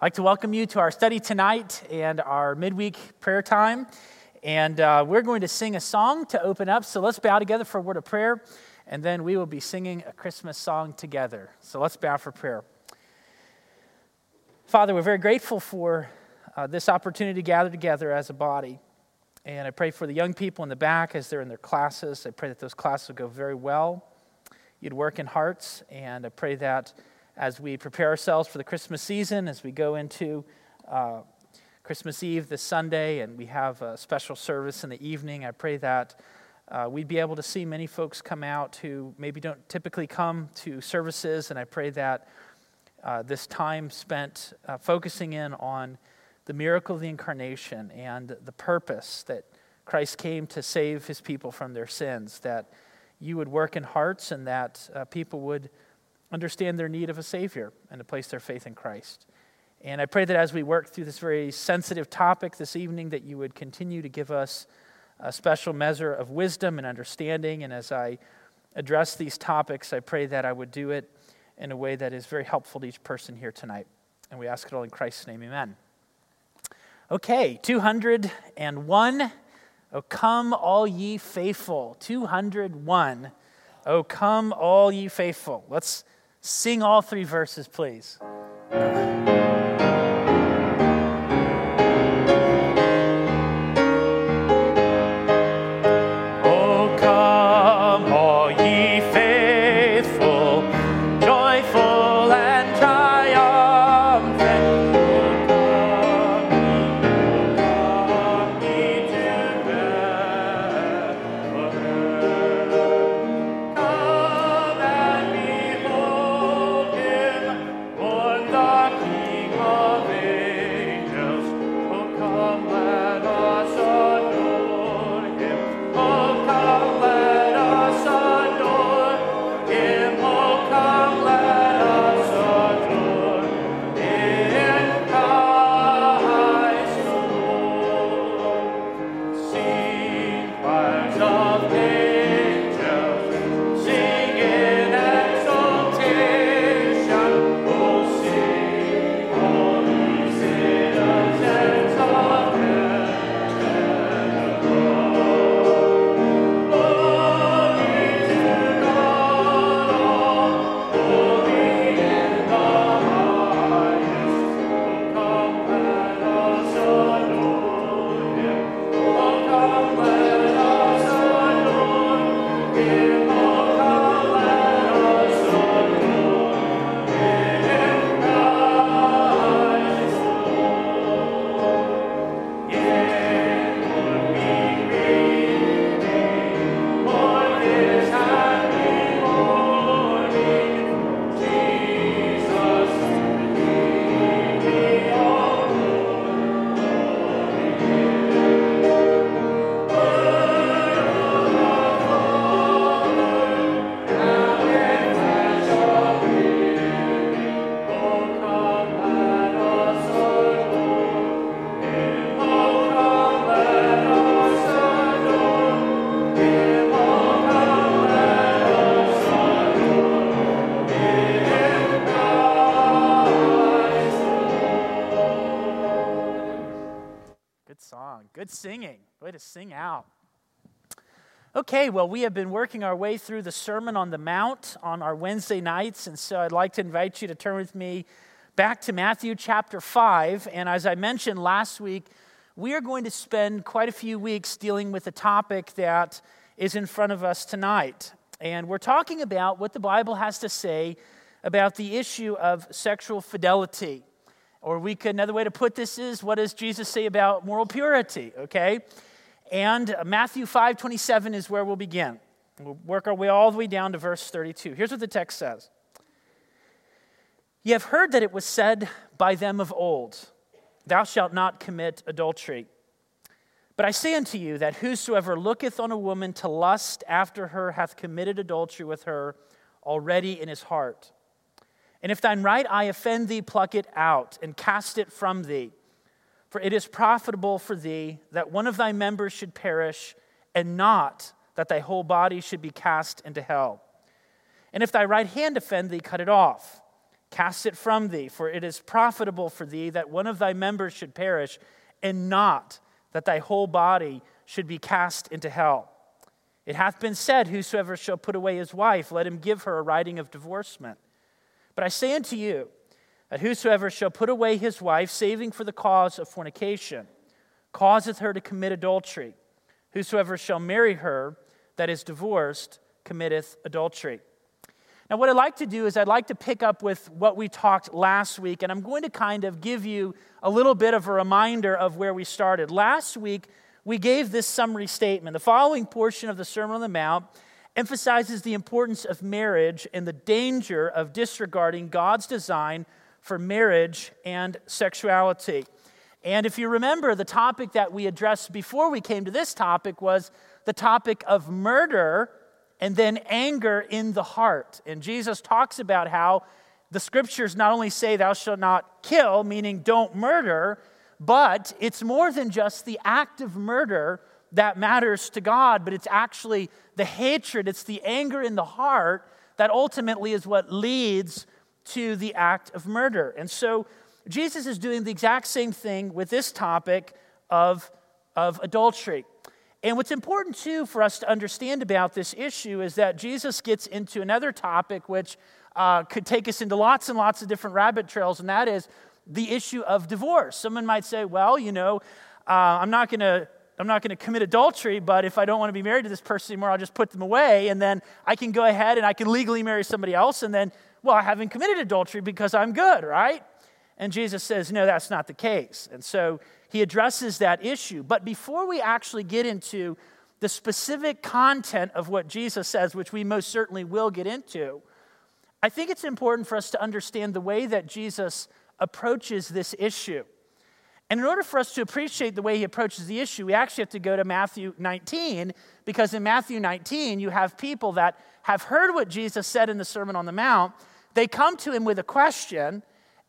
I'd like to welcome you to our study tonight and our midweek prayer time. And uh, we're going to sing a song to open up. So let's bow together for a word of prayer, and then we will be singing a Christmas song together. So let's bow for prayer. Father, we're very grateful for uh, this opportunity to gather together as a body. And I pray for the young people in the back as they're in their classes. I pray that those classes will go very well. You'd work in hearts, and I pray that as we prepare ourselves for the Christmas season, as we go into uh, Christmas Eve this Sunday, and we have a special service in the evening, I pray that uh, we'd be able to see many folks come out who maybe don't typically come to services, and I pray that uh, this time spent uh, focusing in on the miracle of the incarnation and the purpose that Christ came to save his people from their sins, that you would work in hearts and that uh, people would understand their need of a Savior and to place their faith in Christ. And I pray that as we work through this very sensitive topic this evening, that you would continue to give us a special measure of wisdom and understanding. And as I address these topics, I pray that I would do it in a way that is very helpful to each person here tonight. And we ask it all in Christ's name, amen. Okay, 201. Oh, come, all ye faithful. 201. Oh, come, all ye faithful. Let's sing all three verses, please. Singing. Way to sing out. Okay, well, we have been working our way through the Sermon on the Mount on our Wednesday nights, and so I'd like to invite you to turn with me back to Matthew chapter 5. And as I mentioned last week, we are going to spend quite a few weeks dealing with the topic that is in front of us tonight. And we're talking about what the Bible has to say about the issue of sexual fidelity. Or we could, another way to put this is, what does Jesus say about moral purity? Okay? And Matthew 5 27 is where we'll begin. We'll work our way all the way down to verse 32. Here's what the text says You have heard that it was said by them of old, Thou shalt not commit adultery. But I say unto you that whosoever looketh on a woman to lust after her hath committed adultery with her already in his heart. And if thine right eye offend thee, pluck it out and cast it from thee. For it is profitable for thee that one of thy members should perish, and not that thy whole body should be cast into hell. And if thy right hand offend thee, cut it off Cast it from thee, for it is profitable for thee that one of thy members should perish, and not that thy whole body should be cast into hell. It hath been said, Whosoever shall put away his wife, let him give her a writing of divorcement. But I say unto you, that whosoever shall put away his wife, saving for the cause of fornication, causeth her to commit adultery. Whosoever shall marry her that is divorced committeth adultery. Now, what I'd like to do is I'd like to pick up with what we talked last week, and I'm going to kind of give you a little bit of a reminder of where we started. Last week, we gave this summary statement. The following portion of the Sermon on the Mount emphasizes the importance of marriage and the danger of disregarding God's design for marriage and sexuality. And if you remember, the topic that we addressed before we came to this topic was the topic of murder and then anger in the heart. And Jesus talks about how the scriptures not only say, Thou shalt not kill, meaning don't murder, but it's more than just the act of murder that matters to God, but it's actually the hatred, it's the anger in the heart that ultimately is what leads to the act of murder. And so Jesus is doing the exact same thing with this topic of, of adultery. And what's important, too, for us to understand about this issue is that Jesus gets into another topic which uh, could take us into lots and lots of different rabbit trails, and that is the issue of divorce. Someone might say, well, you know, uh, I'm not going to. I'm not going to commit adultery, but if I don't want to be married to this person anymore, I'll just put them away, and then I can go ahead and I can legally marry somebody else, and then, well, I haven't committed adultery because I'm good, right? And Jesus says, no, that's not the case. And so he addresses that issue. But before we actually get into the specific content of what Jesus says, which we most certainly will get into, I think it's important for us to understand the way that Jesus approaches this issue. And in order for us to appreciate the way he approaches the issue, we actually have to go to Matthew 19, because in Matthew 19, you have people that have heard what Jesus said in the Sermon on the Mount. They come to him with a question,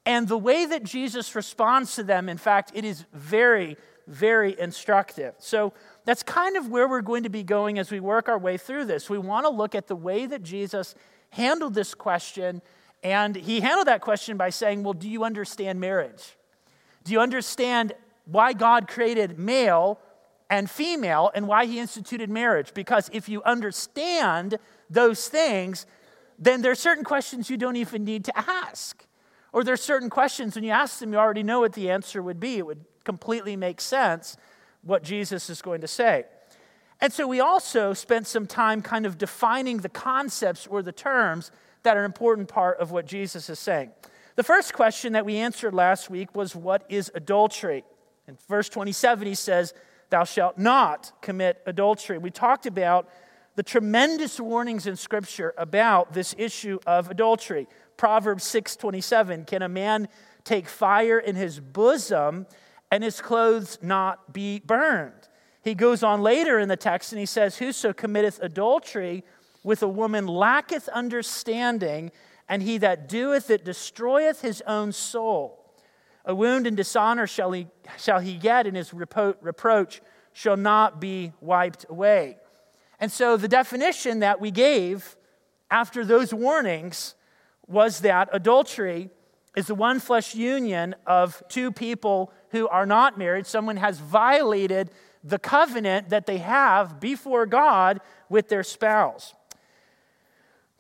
and the way that Jesus responds to them, in fact, it is very, very instructive. So that's kind of where we're going to be going as we work our way through this. We want to look at the way that Jesus handled this question. And he handled that question by saying, Well, do you understand marriage? Do you understand why God created male and female and why he instituted marriage? Because if you understand those things, then there are certain questions you don't even need to ask. Or there are certain questions, when you ask them, you already know what the answer would be. It would completely make sense what Jesus is going to say. And so we also spent some time kind of defining the concepts or the terms that are an important part of what Jesus is saying. The first question that we answered last week was what is adultery? In verse 27, he says, Thou shalt not commit adultery. We talked about the tremendous warnings in Scripture about this issue of adultery. Proverbs 6:27, can a man take fire in his bosom and his clothes not be burned? He goes on later in the text and he says, Whoso committeth adultery with a woman lacketh understanding, and he that doeth it destroyeth his own soul. A wound and dishonor shall he, shall he get, and his repro- reproach shall not be wiped away. And so the definition that we gave after those warnings was that adultery is the one flesh union of two people who are not married. Someone has violated the covenant that they have before God with their spouse.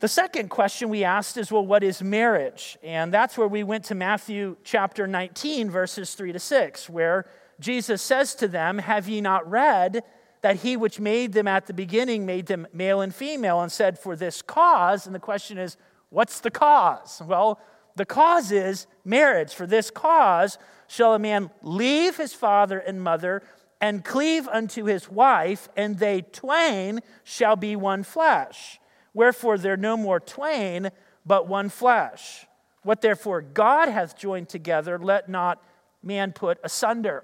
The second question we asked is well, what is marriage? And that's where we went to Matthew chapter 19, verses 3 to 6, where Jesus says to them, Have ye not read that he which made them at the beginning made them male and female, and said, For this cause? And the question is, What's the cause? Well, the cause is marriage. For this cause shall a man leave his father and mother and cleave unto his wife, and they twain shall be one flesh. Wherefore they're no more twain, but one flesh. What therefore God hath joined together, let not man put asunder.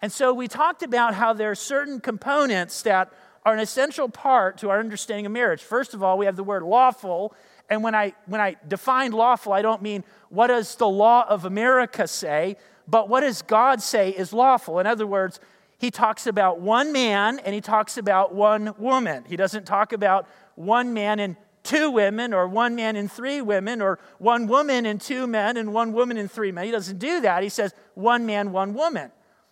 And so we talked about how there are certain components that are an essential part to our understanding of marriage. First of all, we have the word lawful, and when I, when I define lawful, I don't mean what does the law of America say, but what does God say is lawful? In other words, he talks about one man and he talks about one woman. He doesn't talk about one man and two women, or one man and three women, or one woman and two men, and one woman and three men. He doesn't do that. He says one man, one woman.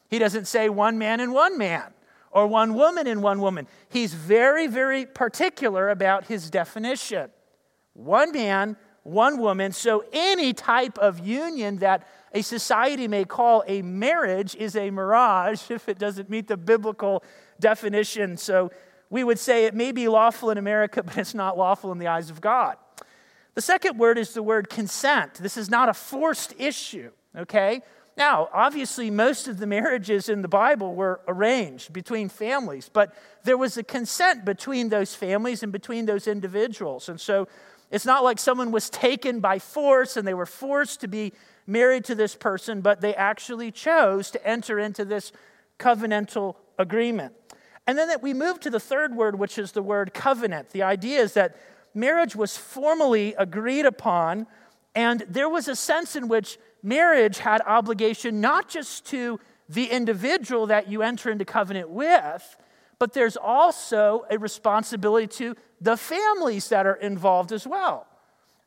He doesn't say one man and one man, or one woman and one woman. He's very, very particular about his definition. One man, one woman. So any type of union that a society may call a marriage is a mirage if it doesn't meet the biblical definition. So we would say it may be lawful in America, but it's not lawful in the eyes of God. The second word is the word consent. This is not a forced issue, okay? Now, obviously, most of the marriages in the Bible were arranged between families, but there was a consent between those families and between those individuals. And so it's not like someone was taken by force and they were forced to be married to this person, but they actually chose to enter into this covenantal agreement. And then that we move to the third word, which is the word covenant. The idea is that marriage was formally agreed upon, and there was a sense in which marriage had obligation not just to the individual that you enter into covenant with, but there's also a responsibility to the families that are involved as well.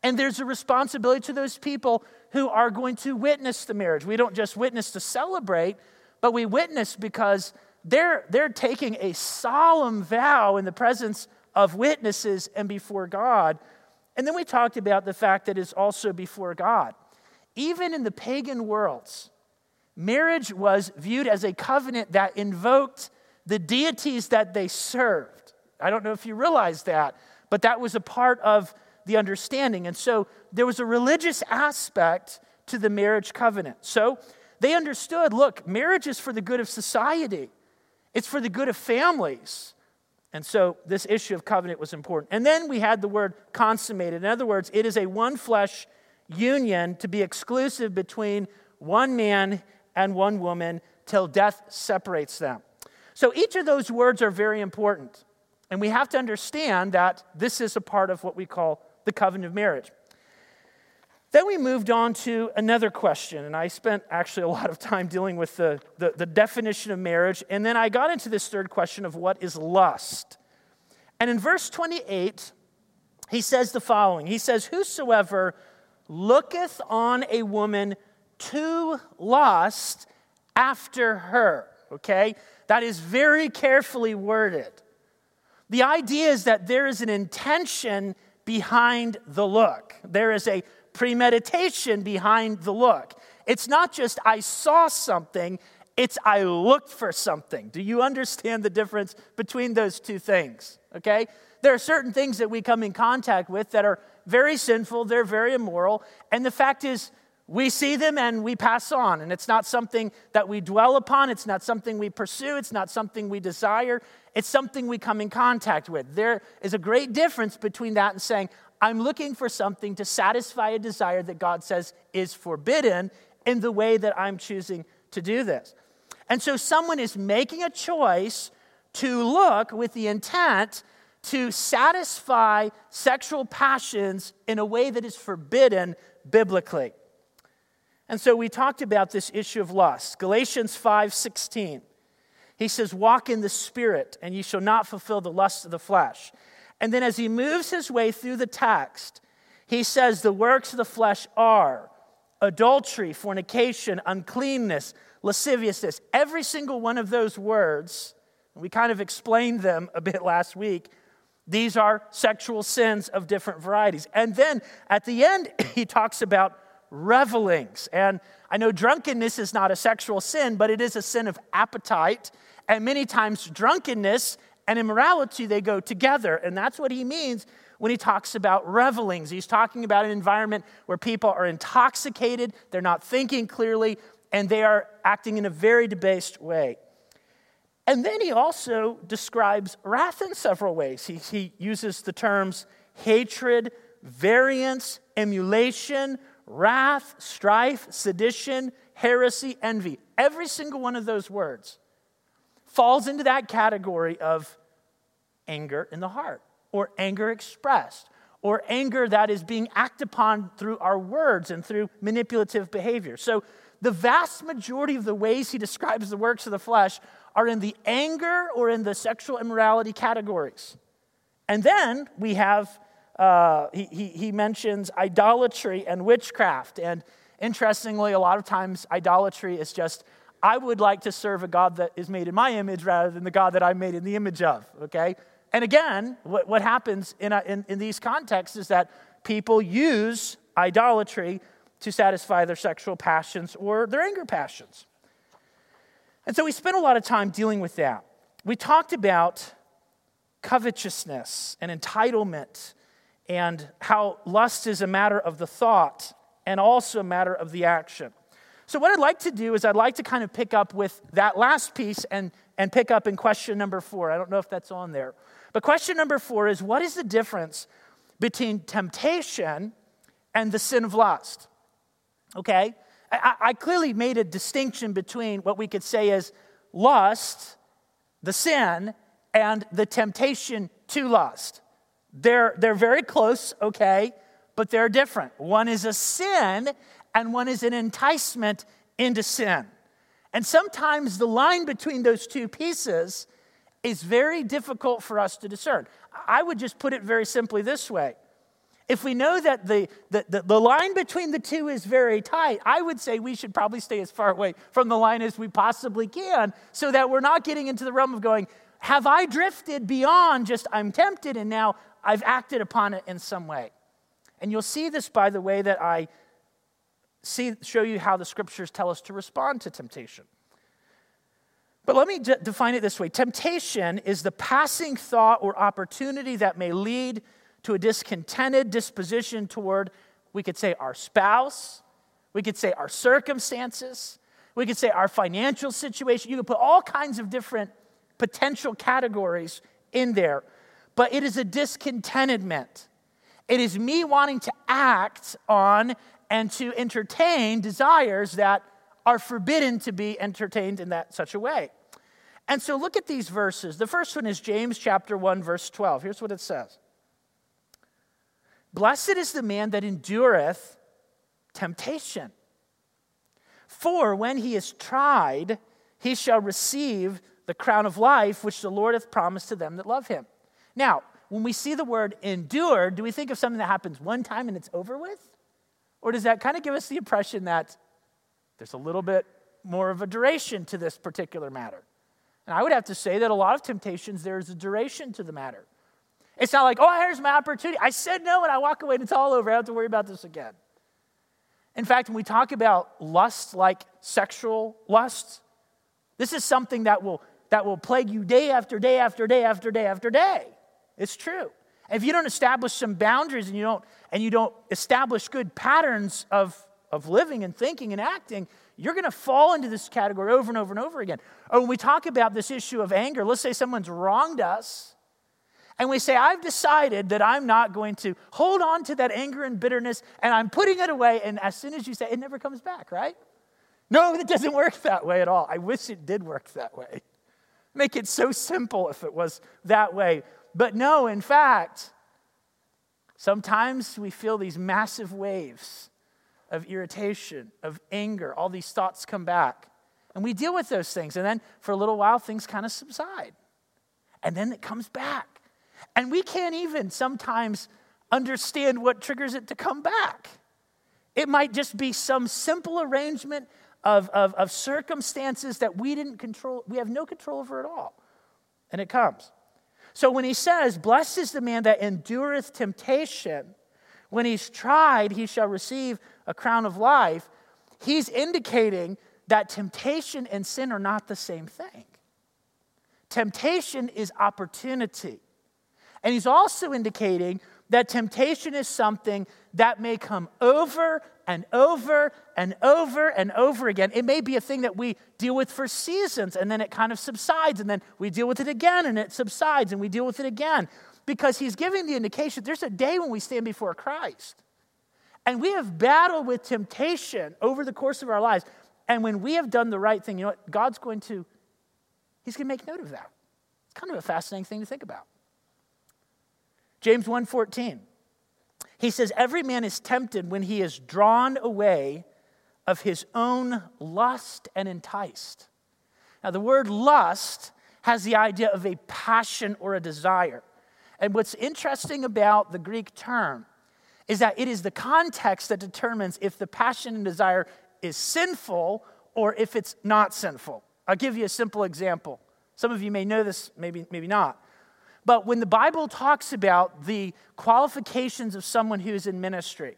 And there's a responsibility to those people who are going to witness the marriage. We don't just witness to celebrate, but we witness because they're, they're taking a solemn vow in the presence of witnesses and before God. And then we talked about the fact that it's also before God. Even in the pagan worlds, marriage was viewed as a covenant that invoked the deities that they served. I don't know if you realize that, but that was a part of the understanding. And so there was a religious aspect to the marriage covenant. So they understood look, marriage is for the good of society. It's for the good of families. And so this issue of covenant was important. And then we had the word consummated. In other words, it is a one flesh union to be exclusive between one man and one woman till death separates them. So each of those words are very important. And we have to understand that this is a part of what we call the covenant of marriage. Then we moved on to another question, and I spent actually a lot of time dealing with the, the, the, definition of marriage. And then I got into this third question of what is lust. And in verse 28, he says the following He says, Whosoever looketh on a woman to lust after her. Okay? That is very carefully worded. The idea is that there is an intention behind the look. There is a premeditation behind the look. It's not just I saw something, it's I looked for something. Do you understand the difference between those two things? Okay? There are certain things that we come in contact with that are very sinful, they're very immoral, and the fact is, we see them and we pass on. And it's not something that we dwell upon. It's not something we pursue. It's not something we desire. It's something we come in contact with. There is a great difference between that and saying, I'm looking for something to satisfy a desire that God says is forbidden in the way that I'm choosing to do this. And so someone is making a choice to look with the intent to satisfy sexual passions in a way that is forbidden biblically. And so we talked about this issue of lust. Galatians 5:16. He says, "Walk in the spirit, and ye shall not fulfill the lust of the flesh." And then as he moves his way through the text, he says the works of the flesh are adultery, fornication, uncleanness, lasciviousness. Every single one of those words, we kind of explained them a bit last week. These are sexual sins of different varieties. And then at the end, he talks about revelings. And I know drunkenness is not a sexual sin, but it is a sin of appetite. And many times, drunkenness and immorality, they go together. And that's what he means when he talks about revelings. He's talking about an environment where people are intoxicated, they're not thinking clearly, and they are acting in a very debased way. And then he also describes wrath in several ways. He, he uses the terms hatred, variance, emulation, wrath, strife, sedition, heresy, envy. Every single one of those words falls into that category of anger in the heart, or anger expressed, or anger that is being acted upon through our words and through manipulative behavior. So, the vast majority of the ways he describes the works of the flesh are in the anger or in the sexual immorality categories. And then we have uh, he, he, he mentions idolatry and witchcraft. And interestingly, a lot of times idolatry is just, I would like to serve a God that is made in my image rather than the God that I'm made in the image of, okay? And again, what, what happens in, a, in, in these contexts is that people use idolatry to satisfy their sexual passions or their anger passions. And so we spent a lot of time dealing with that. We talked about covetousness and entitlement and how lust is a matter of the thought and also a matter of the action. So, what I'd like to do is, I'd like to kind of pick up with that last piece and, and pick up in question number four. I don't know if that's on there. But question number four is what is the difference between temptation and the sin of lust? Okay? I, I clearly made a distinction between what we could say is lust, the sin, and the temptation to lust. They're, they're very close, okay, but they're different. One is a sin, and one is an enticement into sin. And sometimes the line between those two pieces is very difficult for us to discern. I would just put it very simply this way. If we know that the, the, the, the, line between the two is very tight, I would say we should probably stay as far away from the line as we possibly can so that we're not getting into the realm of going, have I drifted beyond just I'm tempted and now I've acted upon it in some way? And you'll see this by the way that I see, show you how the scriptures tell us to respond to temptation. But let me define it this way temptation is the passing thought or opportunity that may lead to a discontented disposition toward, we could say, our spouse, we could say our circumstances, we could say our financial situation. You could put all kinds of different potential categories in there, but it is a discontentedment. It is me wanting to act on and to entertain desires that are forbidden to be entertained in that such a way. And so look at these verses. The first one is James chapter 1 verse 12. Here's what it says. Blessed is the man that endureth temptation. For when he is tried, he shall receive the crown of life which the Lord hath promised to them that love him. Now, when we see the word endure, do we think of something that happens one time and it's over with? Or does that kind of give us the impression that there's a little bit more of a duration to this particular matter? And I would have to say that a lot of temptations, there's a duration to the matter. It's not like, oh, here's my opportunity. I said no and I walk away and it's all over. I don't have to worry about this again. In fact, when we talk about lust like sexual lust, this is something that will, that will plague you day after day after day after day after day. It's true. If you don't establish some boundaries and you don't, and you don't establish good patterns of, of living and thinking and acting, you're going to fall into this category over and over and over again. Or when we talk about this issue of anger, let's say someone's wronged us and we say, I've decided that I'm not going to hold on to that anger and bitterness and I'm putting it away. And as soon as you say, it never comes back, right? No, it doesn't work that way at all. I wish it did work that way. Make it so simple if it was that way. But no, in fact, sometimes we feel these massive waves of irritation, of anger. All these thoughts come back. And we deal with those things. And then for a little while, things kind of subside. And then it comes back. And we can't even sometimes understand what triggers it to come back. It might just be some simple arrangement of, of, of, circumstances that we didn't control, we have no control over at all. And it comes. So when he says, Blessed is the man that endureth temptation, when he's tried, he shall receive a crown of life, he's indicating that temptation and sin are not the same thing. Temptation is opportunity. And he's also indicating that temptation is something that may come over and over and over and over again. It may be a thing that we deal with for seasons and then it kind of subsides, and then we deal with it again and it subsides and we deal with it again. Because he's giving the indication there's a day when we stand before Christ. And we have battled with temptation over the course of our lives. And when we have done the right thing, you know what? God's going to, he's going to make note of that. It's kind of a fascinating thing to think about. James 1:14. He says every man is tempted when he is drawn away of his own lust and enticed. Now the word lust has the idea of a passion or a desire. And what's interesting about the Greek term is that it is the context that determines if the passion and desire is sinful or if it's not sinful. I'll give you a simple example. Some of you may know this, maybe, maybe not. But when the Bible talks about the qualifications of someone who's in ministry,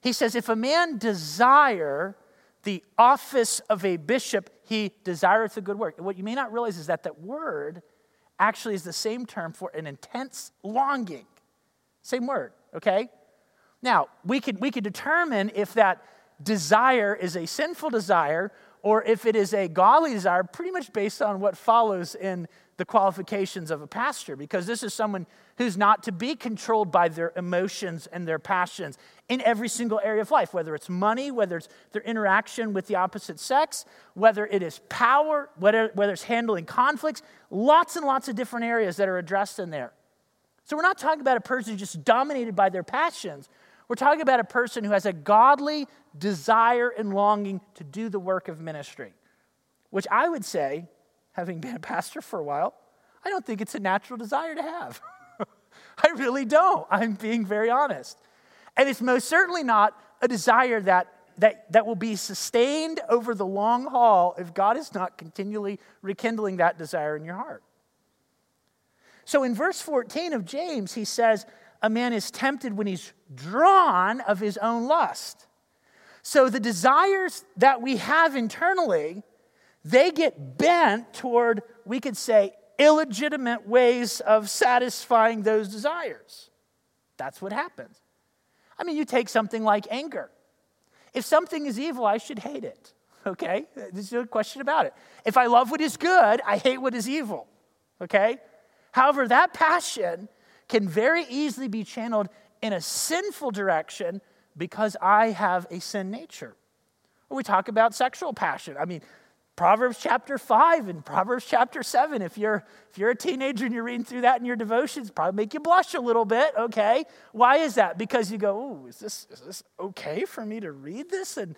he says, if a man desire the office of a bishop, he desireth a good work. What you may not realize is that that word actually is the same term for an intense longing. Same word, okay? Now, we could, we could determine if that desire is a sinful desire or if it is a godly desire pretty much based on what follows in the qualifications of a pastor, because this is someone who's not to be controlled by their emotions and their passions in every single area of life, whether it's money, whether it's their interaction with the opposite sex, whether it is power, whether, whether it's handling conflicts, lots and lots of different areas that are addressed in there. So we're not talking about a person just dominated by their passions. We're talking about a person who has a godly desire and longing to do the work of ministry, which I would say having been a pastor for a while, I don't think it's a natural desire to have. I really don't. I'm being very honest. And it's most certainly not a desire that, that, that will be sustained over the long haul if God is not continually rekindling that desire in your heart. So in verse 14 of James, he says, A man is tempted when he's drawn of his own lust. So the desires that we have internally they get bent toward, we could say, illegitimate ways of satisfying those desires. That's what happens. I mean, you take something like anger. If something is evil, I should hate it. Okay? There's no question about it. If I love what is good, I hate what is evil. Okay? However, that passion can very easily be channeled in a sinful direction because I have a sin nature. We talk about sexual passion. I mean, Proverbs chapter 5 and Proverbs chapter 7. If you're, if you're a teenager and you're reading through that in your devotions, probably make you blush a little bit, okay? Why is that? Because you go, oh, is this, is this okay for me to read this? And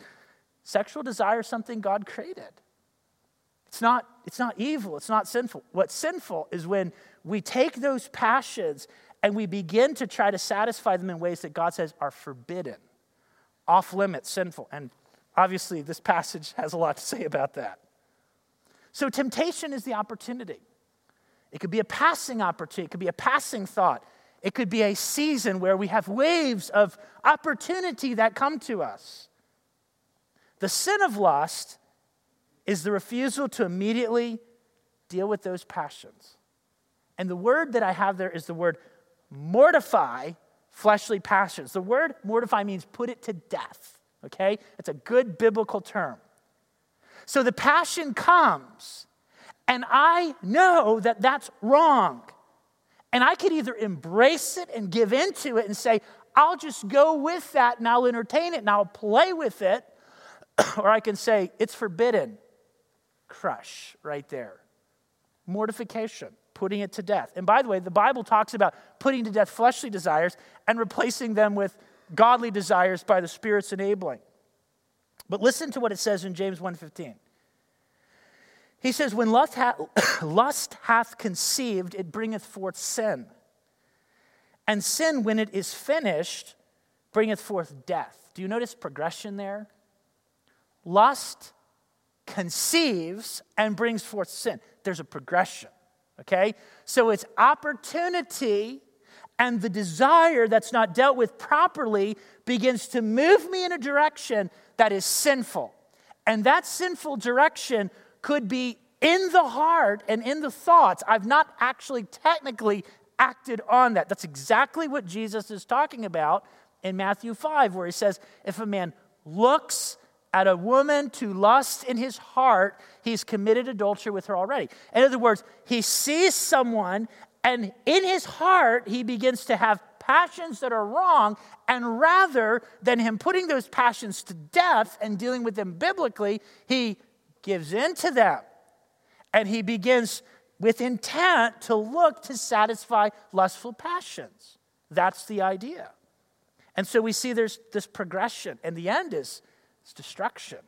sexual desire is something God created. It's not, it's not evil, it's not sinful. What's sinful is when we take those passions and we begin to try to satisfy them in ways that God says are forbidden, off limits, sinful. And obviously, this passage has a lot to say about that. So, temptation is the opportunity. It could be a passing opportunity, it could be a passing thought, it could be a season where we have waves of opportunity that come to us. The sin of lust is the refusal to immediately deal with those passions. And the word that I have there is the word mortify fleshly passions. The word mortify means put it to death, okay? It's a good biblical term. So the passion comes, and I know that that's wrong. And I could either embrace it and give into it and say, I'll just go with that and I'll entertain it and I'll play with it. or I can say, it's forbidden. Crush right there. Mortification, putting it to death. And by the way, the Bible talks about putting to death fleshly desires and replacing them with godly desires by the Spirit's enabling. But listen to what it says in James 1:15. He says, When lust, ha- lust hath conceived, it bringeth forth sin. And sin, when it is finished, bringeth forth death. Do you notice progression there? Lust conceives and brings forth sin. There's a progression, okay? So it's opportunity and the desire that's not dealt with properly begins to move me in a direction that is sinful. And that sinful direction could be in the heart and in the thoughts. I've not actually technically acted on that. That's exactly what Jesus is talking about in Matthew 5, where he says, If a man looks at a woman to lust in his heart, he's committed adultery with her already. In other words, he sees someone and in his heart, he begins to have passions that are wrong. And rather than him putting those passions to death and dealing with them biblically, he gives in to them. And he begins with intent to look to satisfy lustful passions. That's the idea. And so we see there's this progression, and the end is, destruction.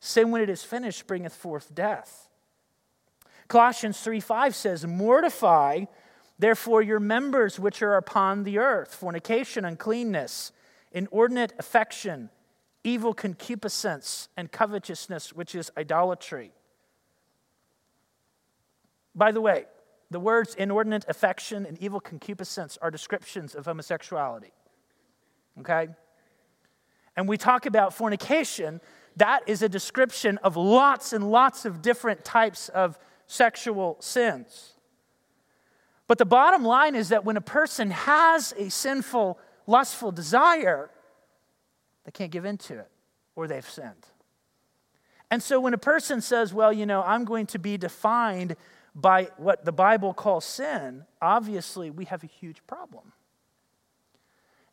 Sin, when it is finished, bringeth forth death. Colossians 3 5 says, Mortify Therefore, your members which are upon the earth, fornication, uncleanness, inordinate affection, evil concupiscence, and covetousness, which is idolatry. By the way, the words inordinate affection and evil concupiscence are descriptions of homosexuality. Okay? And we talk about fornication, that is a description of lots and lots of different types of sexual sins. But the bottom line is that when a person has a sinful, lustful desire, they can't give in to it or they've sinned. And so when a person says, well, you know, I'm going to be defined by what the Bible calls sin, obviously we have a huge problem.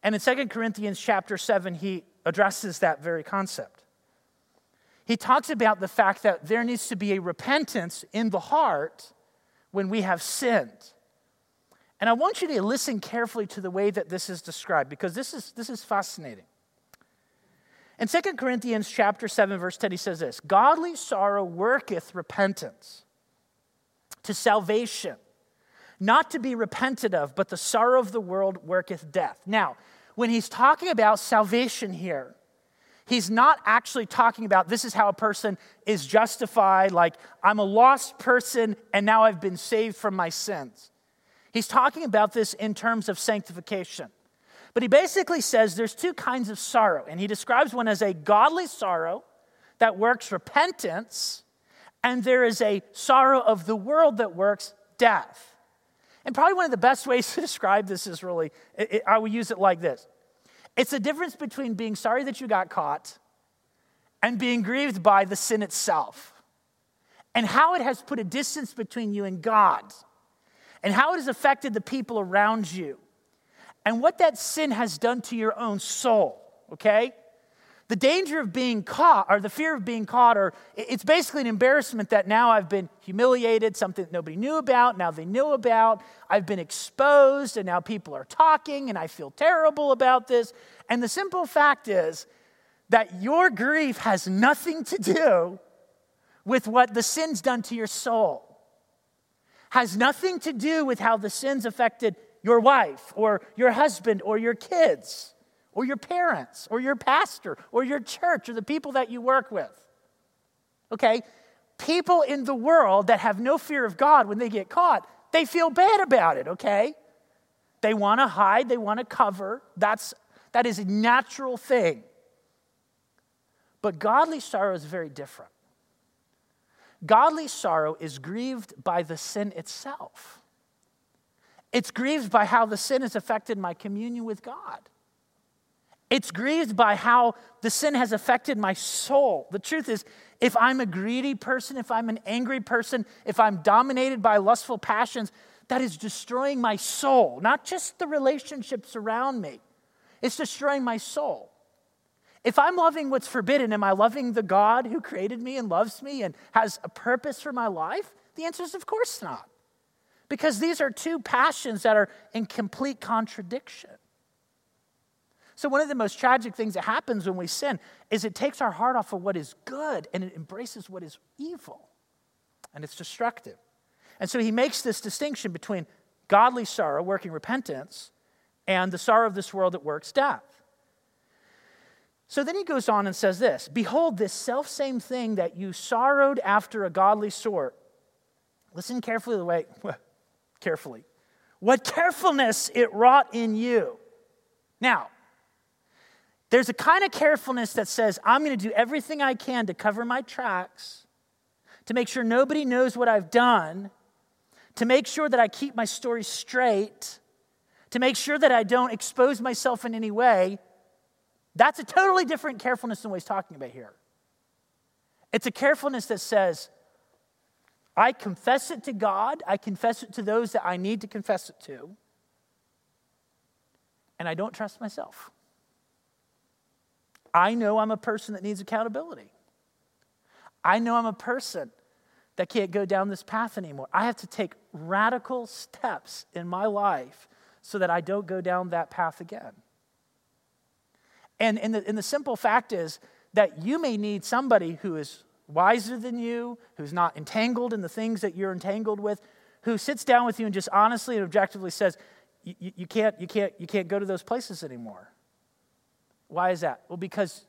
And in 2 Corinthians chapter 7, he addresses that very concept. He talks about the fact that there needs to be a repentance in the heart when we have sinned. And I want you to listen carefully to the way that this is described because this is, this is fascinating. In 2 Corinthians chapter 7 verse 10 he says this, godly sorrow worketh repentance to salvation, not to be repented of, but the sorrow of the world worketh death. Now, when he's talking about salvation here, he's not actually talking about this is how a person is justified, like I'm a lost person and now I've been saved from my sins. He's talking about this in terms of sanctification. But he basically says there's two kinds of sorrow, and he describes one as a godly sorrow that works repentance, and there is a sorrow of the world that works death. And probably one of the best ways to describe this is really, it, it, I will use it like this it's the difference between being sorry that you got caught and being grieved by the sin itself, and how it has put a distance between you and God and how it has affected the people around you and what that sin has done to your own soul, okay? The danger of being caught, or the fear of being caught, or it's basically an embarrassment that now I've been humiliated, something that nobody knew about, now they knew about. I've been exposed, and now people are talking, and I feel terrible about this. And the simple fact is that your grief has nothing to do with what the sin's done to your soul has nothing to do with how the sins affected your wife or your husband or your kids or your parents or your pastor or your church or the people that you work with. Okay? People in the world that have no fear of God when they get caught, they feel bad about it, okay? They want to hide, they want to cover. That's that is a natural thing. But godly sorrow is very different. Godly sorrow is grieved by the sin itself. It's grieved by how the sin has affected my communion with God. It's grieved by how the sin has affected my soul. The truth is, if I'm a greedy person, if I'm an angry person, if I'm dominated by lustful passions, that is destroying my soul, not just the relationships around me. It's destroying my soul. If I'm loving what's forbidden, am I loving the God who created me and loves me and has a purpose for my life? The answer is, of course not. Because these are two passions that are in complete contradiction. So, one of the most tragic things that happens when we sin is it takes our heart off of what is good and it embraces what is evil. And it's destructive. And so, he makes this distinction between godly sorrow, working repentance, and the sorrow of this world that works death. So then he goes on and says this Behold, this self same thing that you sorrowed after a godly sort. Listen carefully the way, carefully. What carefulness it wrought in you. Now, there's a kind of carefulness that says, I'm going to do everything I can to cover my tracks, to make sure nobody knows what I've done, to make sure that I keep my story straight, to make sure that I don't expose myself in any way. That's a totally different carefulness than what he's talking about here. It's a carefulness that says, I confess it to God, I confess it to those that I need to confess it to, and I don't trust myself. I know I'm a person that needs accountability. I know I'm a person that can't go down this path anymore. I have to take radical steps in my life so that I don't go down that path again. And, and, the, and the simple fact is that you may need somebody who is wiser than you, who's not entangled in the things that you're entangled with, who sits down with you and just honestly and objectively says, you, you, can't, you, can't, you can't go to those places anymore. Why is that? Well, because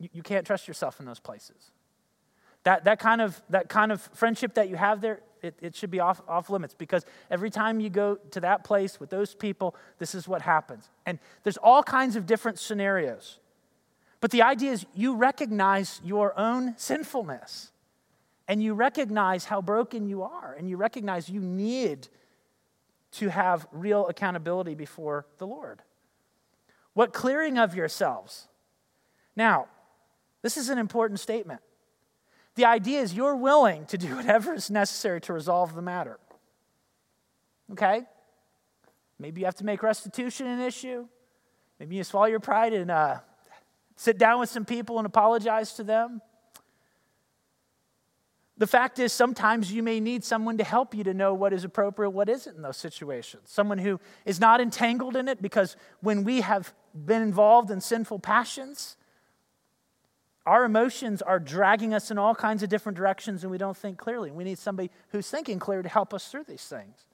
you, you can't trust yourself in those places. That, that, kind of, that kind of friendship that you have there, it, it should be off, off limits because every time you go to that place with those people, this is what happens. And there's all kinds of different scenarios. But the idea is you recognize your own sinfulness and you recognize how broken you are and you recognize you need to have real accountability before the Lord. What clearing of yourselves? Now, this is an important statement. The idea is you're willing to do whatever is necessary to resolve the matter. Okay? Maybe you have to make restitution an issue. Maybe you swallow your pride and uh, sit down with some people and apologize to them. The fact is, sometimes you may need someone to help you to know what is appropriate, what isn't in those situations. Someone who is not entangled in it, because when we have been involved in sinful passions, our emotions are dragging us in all kinds of different directions and we don't think clearly. We need somebody who's thinking clear to help us through these things.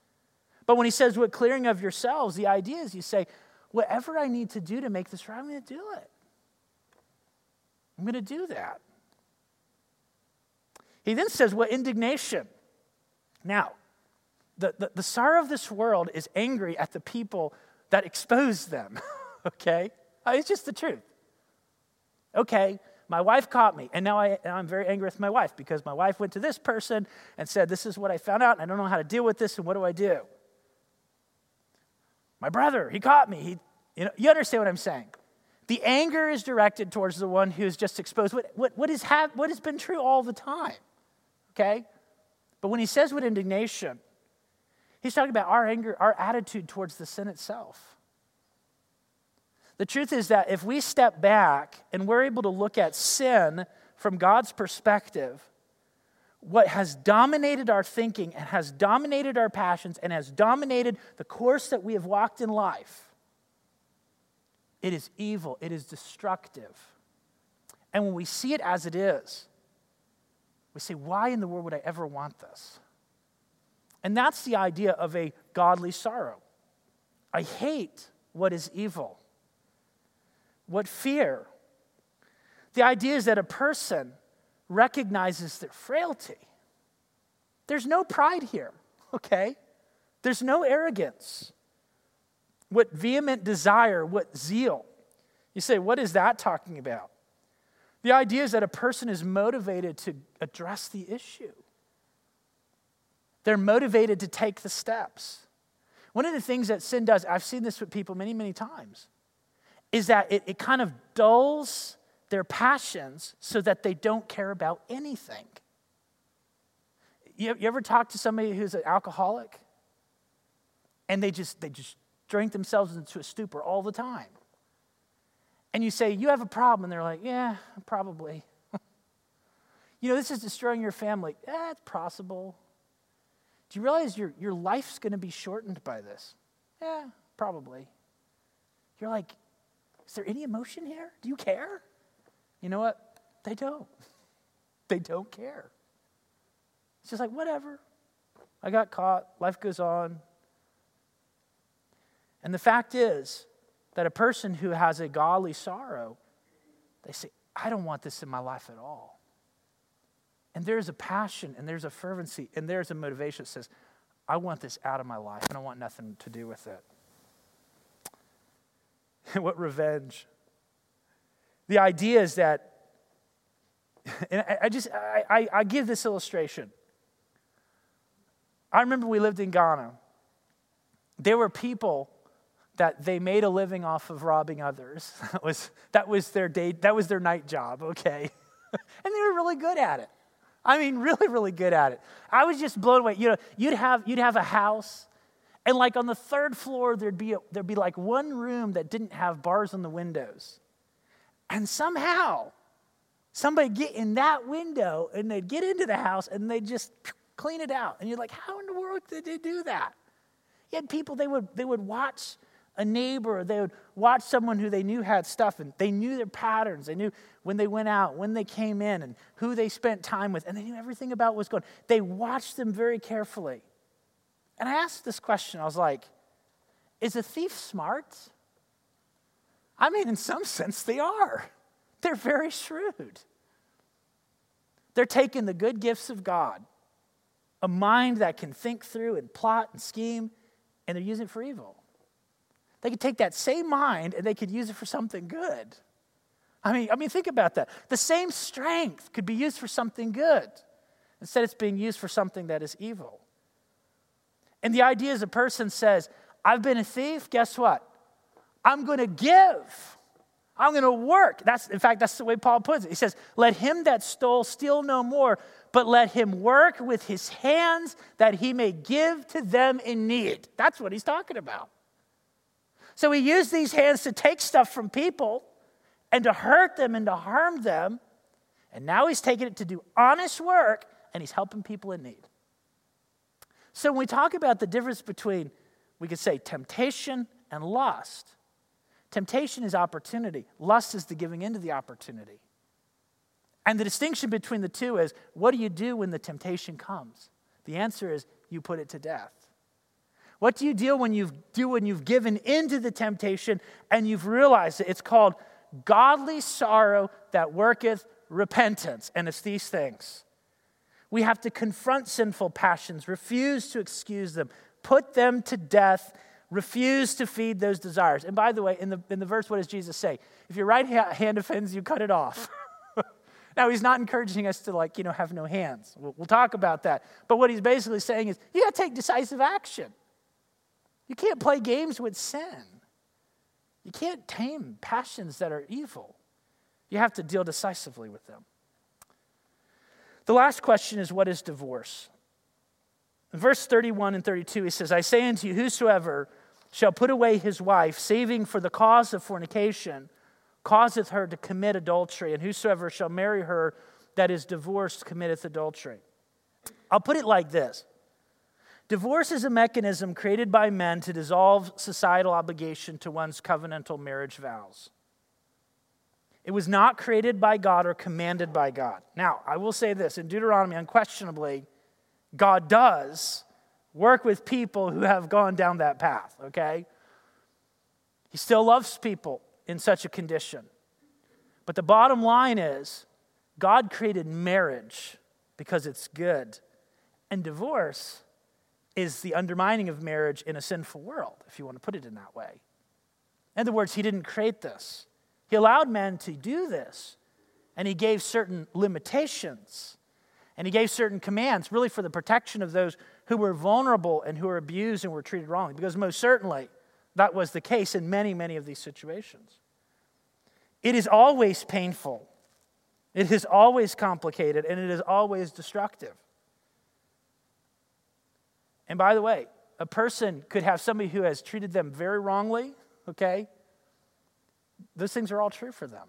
But when he says, what clearing of yourselves, the idea is you say, whatever I need to do to make this right, I'm going to do it. I'm going to do that. He then says, What indignation? Now, the, the, the sorrow of this world is angry at the people that expose them, okay? Uh, it's just the truth. Okay, my wife caught me, and now I, I'm very angry with my wife because my wife went to this person and said, This is what I found out, and I don't know how to deal with this, and what do I do? My brother, he caught me. He, you, know, you understand what I'm saying? The anger is directed towards the one who's just exposed. What, what, what, is ha- what has been true all the time? okay? But when he says with indignation, he's talking about our anger, our attitude towards the sin itself. The truth is that if we step back and we're able to look at sin from God's perspective, what has dominated our thinking and has dominated our passions and has dominated the course that we have walked in life, it is evil, it is destructive. And when we see it as it is, we say, why in the world would I ever want this? And that's the idea of a godly sorrow. I hate what is evil. What fear? The idea is that a person recognizes their frailty. There's no pride here, okay? There's no arrogance. What vehement desire, what zeal. You say, what is that talking about? The idea is that a person is motivated to address the issue, they're motivated to take the steps. One of the things that sin does, I've seen this with people many, many times, is that it, it kind of dulls their passions so that they don't care about anything. You, you ever talk to somebody who's an alcoholic and they just they just drink themselves into a stupor all the time? and you say, You have a problem, and they're like, Yeah, probably. you know, this is destroying your family. Yeah, it's possible. Do you realize your, your life's going to be shortened by this? Yeah, probably. You're like, Is there any emotion here? Do you care? You know what? They don't. They don't care. It's just like, whatever. I got caught. Life goes on. And the fact is, that a person who has a godly sorrow, they say, I don't want this in my life at all. And there's a passion and there's a fervency and there's a motivation that says, I want this out of my life. I don't want nothing to do with it. what revenge? The idea is that, and I, I just, I, I, I give this illustration. I remember we lived in Ghana. There were people that they made a living off of robbing others. That was, that was their day, that was their night job, okay? and they were really good at it. I mean, really, really good at it. I was just blown away. You know, you'd have, you'd have a house, and like on the third floor, there'd be, a, there'd be like one room that didn't have bars on the windows. And somehow, somebody get in that window and they'd get into the house and they'd just clean it out. And you're like, how in the world did they do that? You had people, they would, they would watch a neighbor, they would watch someone who they knew had stuff and they knew their patterns. They knew when they went out, when they came in, and who they spent time with, and they knew everything about what's going on. They watched them very carefully. And I asked this question I was like, is a thief smart? I mean, in some sense, they are. They're very shrewd. They're taking the good gifts of God, a mind that can think through and plot and scheme, and they're using it for evil. They could take that same mind and they could use it for something good. I mean, I mean, think about that. The same strength could be used for something good. Instead, it's being used for something that is evil. And the idea is a person says, I've been a thief, guess what? I'm going to give. I'm going to work. That's, in fact, that's the way Paul puts it. He says, Let him that stole steal no more, but let him work with his hands that he may give to them in need. That's what he's talking about. So he used these hands to take stuff from people and to hurt them and to harm them. And now he's taking it to do honest work and he's helping people in need. So when we talk about the difference between, we could say, temptation and lust, temptation is opportunity, lust is the giving into the opportunity. And the distinction between the two is what do you do when the temptation comes? The answer is you put it to death. What do you do when you've do when you've given into the temptation and you've realized it? It's called godly sorrow that worketh repentance. And it's these things. We have to confront sinful passions, refuse to excuse them, put them to death, refuse to feed those desires. And by the way, in the, in the verse, what does Jesus say? If your right hand offends you, cut it off. now, he's not encouraging us to, like, you know, have no hands. We'll, we'll talk about that. But what he's basically saying is you got to take decisive action. You can't play games with sin. You can't tame passions that are evil. You have to deal decisively with them. The last question is what is divorce? In verse 31 and 32, he says, I say unto you, whosoever shall put away his wife, saving for the cause of fornication, causeth her to commit adultery, and whosoever shall marry her that is divorced committeth adultery. I'll put it like this Divorce is a mechanism created by men to dissolve societal obligation to one's covenantal marriage vows. It was not created by God or commanded by God. Now, I will say this in Deuteronomy, unquestionably, God does work with people who have gone down that path, okay? He still loves people in such a condition. But the bottom line is God created marriage because it's good, and divorce is the undermining of marriage in a sinful world, if you want to put it in that way. In other words, He didn't create this. He allowed men to do this, and he gave certain limitations, and he gave certain commands, really for the protection of those who were vulnerable and who were abused and were treated wrongly, because most certainly that was the case in many, many of these situations. It is always painful, it is always complicated, and it is always destructive. And by the way, a person could have somebody who has treated them very wrongly, okay? Those things are all true for them.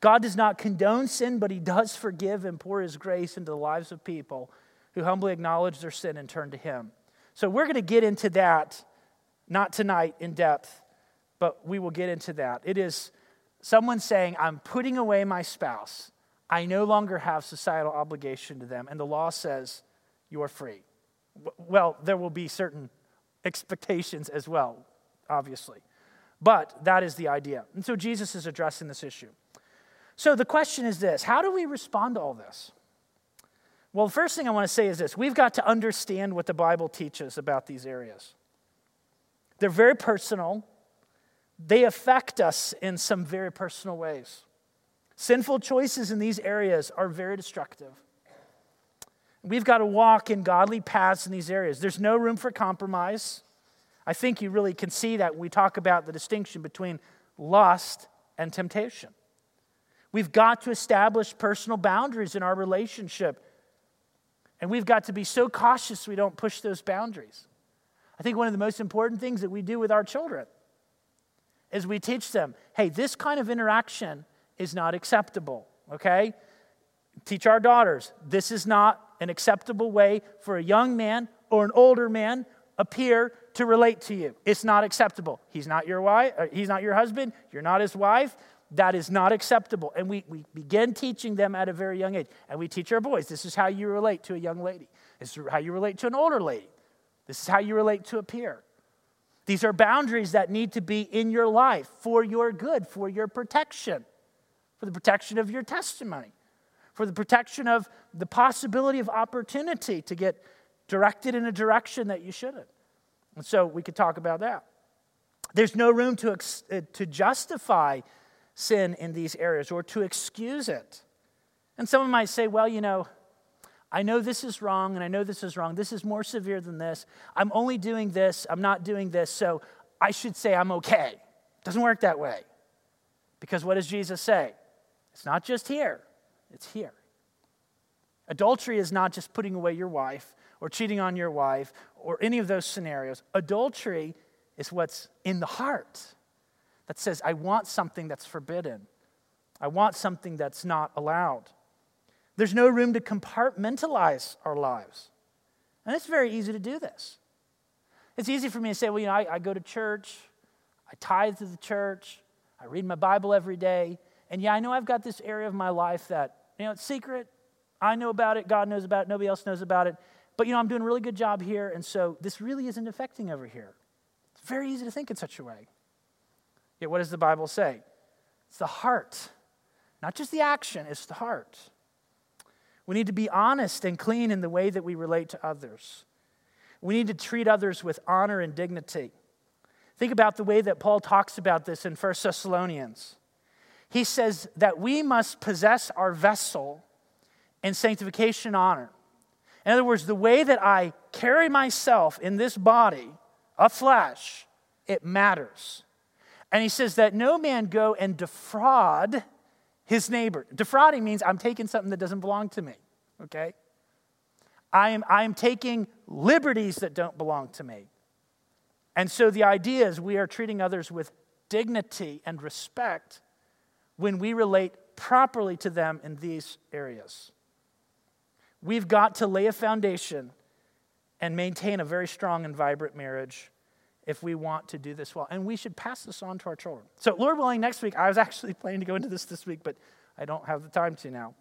God does not condone sin, but He does forgive and pour His grace into the lives of people who humbly acknowledge their sin and turn to Him. So we're going to get into that, not tonight in depth, but we will get into that. It is someone saying, I'm putting away my spouse. I no longer have societal obligation to them. And the law says, you're free. Well, there will be certain expectations as well, obviously. But that is the idea. And so Jesus is addressing this issue. So the question is this how do we respond to all this? Well, the first thing I want to say is this we've got to understand what the Bible teaches about these areas. They're very personal, they affect us in some very personal ways. Sinful choices in these areas are very destructive. We've got to walk in godly paths in these areas. There's no room for compromise. I think you really can see that when we talk about the distinction between lust and temptation. We've got to establish personal boundaries in our relationship. And we've got to be so cautious we don't push those boundaries. I think one of the most important things that we do with our children is we teach them hey, this kind of interaction is not acceptable, okay? Teach our daughters this is not an acceptable way for a young man or an older man appear to relate to you. It's not acceptable. He's not your wife, he's not your husband, you're not his wife. That is not acceptable. And we, we begin teaching them at a very young age. And we teach our boys this is how you relate to a young lady, this is how you relate to an older lady. This is how you relate to a peer. These are boundaries that need to be in your life for your good, for your protection, for the protection of your testimony, for the protection of the possibility of opportunity to get directed in a direction that you shouldn't. And so we could talk about that. There's no room to, uh, to justify sin in these areas or to excuse it. And someone might say, well, you know, I know this is wrong and I know this is wrong. This is more severe than this. I'm only doing this, I'm not doing this, so I should say I'm okay. It doesn't work that way. Because what does Jesus say? It's not just here, it's here. Adultery is not just putting away your wife or cheating on your wife or any of those scenarios. Adultery is what's in the heart that says, I want something that's forbidden, I want something that's not allowed. There's no room to compartmentalize our lives. And it's very easy to do this. It's easy for me to say, well, you know, I, I go to church, I tithe to the church, I read my Bible every day, and yeah, I know I've got this area of my life that, you know, it's secret. I know about it, God knows about it, nobody else knows about it. But, you know, I'm doing a really good job here, and so this really isn't affecting over here. It's very easy to think in such a way. Yet, what does the Bible say? It's the heart, not just the action, it's the heart. We need to be honest and clean in the way that we relate to others. We need to treat others with honor and dignity. Think about the way that Paul talks about this in 1 Thessalonians. He says that we must possess our vessel in sanctification and honor. In other words, the way that I carry myself in this body a flesh, it matters. And he says that no man go and defraud his neighbor. Defrauding means I'm taking something that doesn't belong to me, okay? I am, I am taking liberties that don't belong to me. And so the idea is we are treating others with dignity and respect when we relate properly to them in these areas. We've got to lay a foundation and maintain a very strong and vibrant marriage if we want to do this well. And we should pass this on to our children. So, Lord willing, next week, I was actually planning to go into this this week, but I don't have the time to now.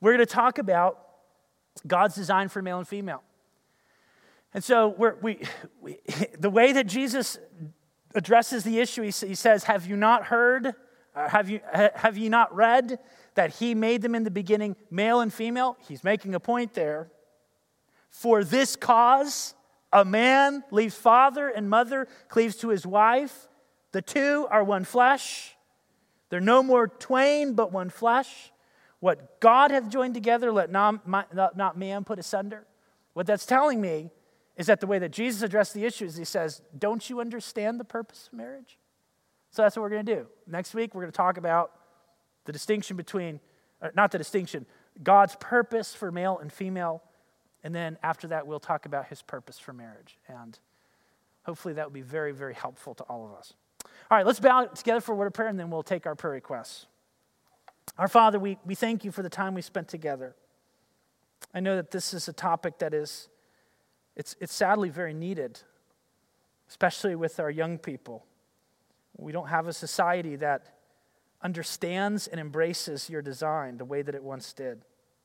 We're going to talk about God's design for male and female. And so, we, we, the way that Jesus addresses the issue, he, says, Have you not heard? Uh, have, you, have you not read that he made them in the beginning male and female? He's making a point there. For this cause, a man leaves father and mother, cleaves to his wife. The two are one flesh. They're no more twain, but one flesh. What God hath joined together, let not, not man put asunder. What that's telling me is that the way that Jesus addressed the issue is he says, Don't you understand the purpose of marriage? So that's what we're going to do. Next week, we're going to talk about the distinction between, uh, not the distinction, God's purpose for male and female and then after that, we'll talk about his purpose for marriage. And hopefully that will be very, very helpful to all of us. All right, let's bow together for a word of prayer, and then we'll take our prayer requests. Our Father, we, we thank you for the time we spent together. I know that this is a topic that is, it's, it's sadly very needed, especially with our young people. We don't have a society that understands and embraces your design the way that it once did.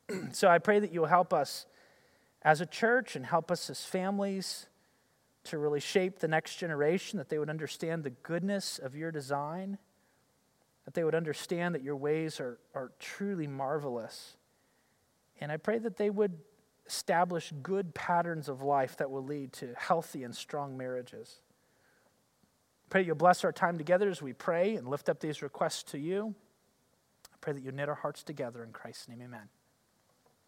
so I pray that you'll help us as a church and help us as families to really shape the next generation, that they would understand the goodness of your design, that they would understand that your ways are, are truly marvelous. And I pray that they would establish good patterns of life that will lead to healthy and strong marriages. Pray that you'll bless our time together as we pray and lift up these requests to you. I pray that you knit our hearts together in Christ's name, amen.